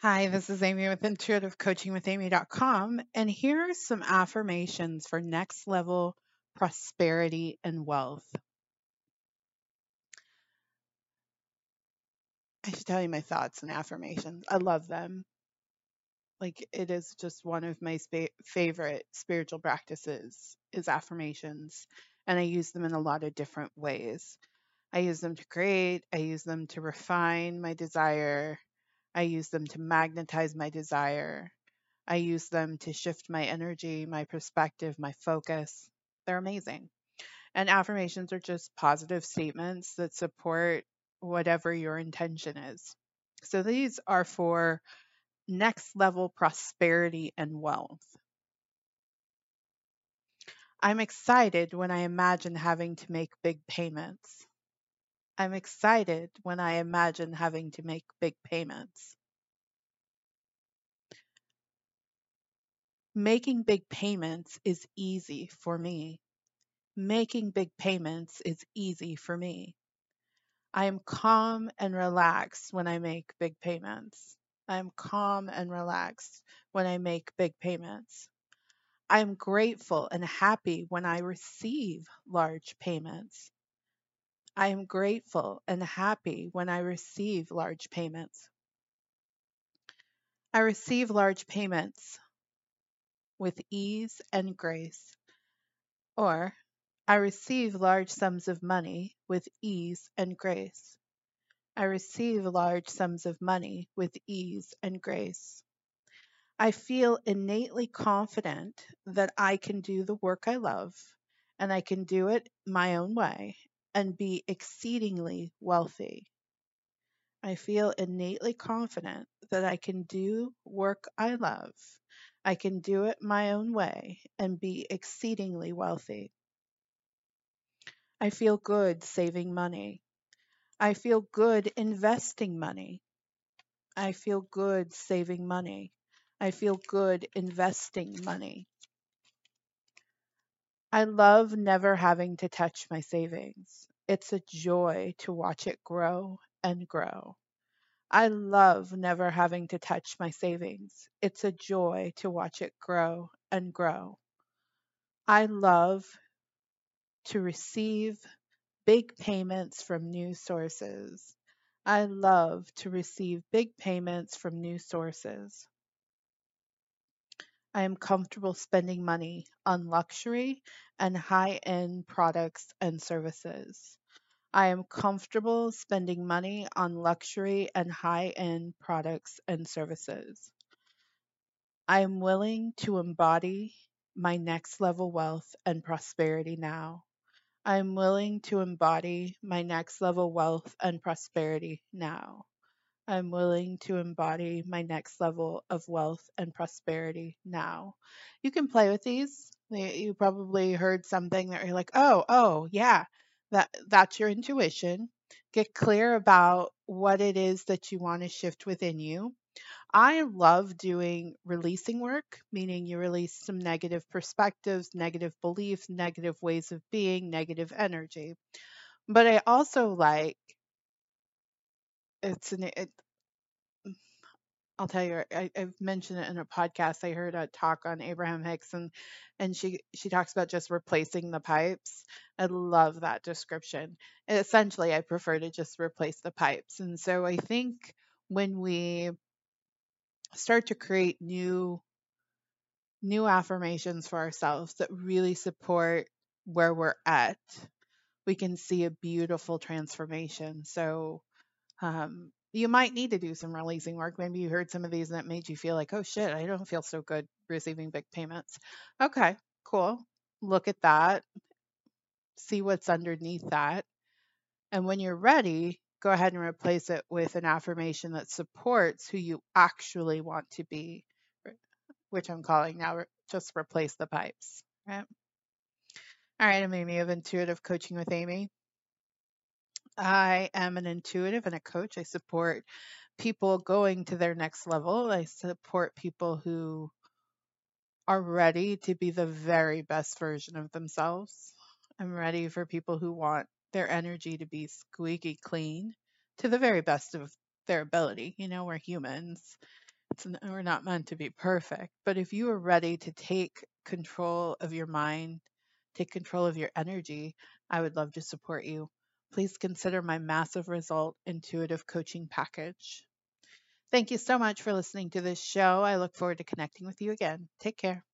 Hi, this is Amy with intuitivecoachingwithamy.com, and here are some affirmations for next level prosperity and wealth. I should tell you my thoughts and affirmations. I love them. Like it is just one of my spa- favorite spiritual practices is affirmations, and I use them in a lot of different ways. I use them to create, I use them to refine my desire, I use them to magnetize my desire. I use them to shift my energy, my perspective, my focus. They're amazing. And affirmations are just positive statements that support whatever your intention is. So these are for next level prosperity and wealth. I'm excited when I imagine having to make big payments. I'm excited when I imagine having to make big payments. Making big payments is easy for me. Making big payments is easy for me. I am calm and relaxed when I make big payments. I am calm and relaxed when I make big payments. I am grateful and happy when I receive large payments. I am grateful and happy when I receive large payments. I receive large payments with ease and grace. Or, I receive large sums of money with ease and grace. I receive large sums of money with ease and grace. I feel innately confident that I can do the work I love and I can do it my own way and be exceedingly wealthy. I feel innately confident that I can do work I love. I can do it my own way and be exceedingly wealthy. I feel good saving money. I feel good investing money. I feel good saving money. I feel good investing money. I love never having to touch my savings. It's a joy to watch it grow and grow. I love never having to touch my savings. It's a joy to watch it grow and grow. I love to receive big payments from new sources. I love to receive big payments from new sources. I am comfortable spending money on luxury and high end products and services. I am comfortable spending money on luxury and high end products and services. I am willing to embody my next level wealth and prosperity now. I am willing to embody my next level wealth and prosperity now. I'm willing to embody my next level of wealth and prosperity now. You can play with these. You probably heard something that you're like, "Oh, oh, yeah. That that's your intuition." Get clear about what it is that you want to shift within you. I love doing releasing work, meaning you release some negative perspectives, negative beliefs, negative ways of being, negative energy. But I also like it's an it, I'll tell you, I, I've mentioned it in a podcast. I heard a talk on Abraham Hicks, and and she she talks about just replacing the pipes. I love that description. Essentially, I prefer to just replace the pipes, and so I think when we start to create new new affirmations for ourselves that really support where we're at, we can see a beautiful transformation. So um, you might need to do some releasing work. Maybe you heard some of these and it made you feel like, oh shit, I don't feel so good receiving big payments. Okay, cool. Look at that. See what's underneath that. And when you're ready, go ahead and replace it with an affirmation that supports who you actually want to be, which I'm calling now just replace the pipes. Right? All right, I'm Amy of Intuitive Coaching with Amy. I am an intuitive and a coach. I support people going to their next level. I support people who are ready to be the very best version of themselves. I'm ready for people who want their energy to be squeaky clean to the very best of their ability. You know, we're humans. it's we're not meant to be perfect, but if you are ready to take control of your mind, take control of your energy, I would love to support you. Please consider my massive result intuitive coaching package. Thank you so much for listening to this show. I look forward to connecting with you again. Take care.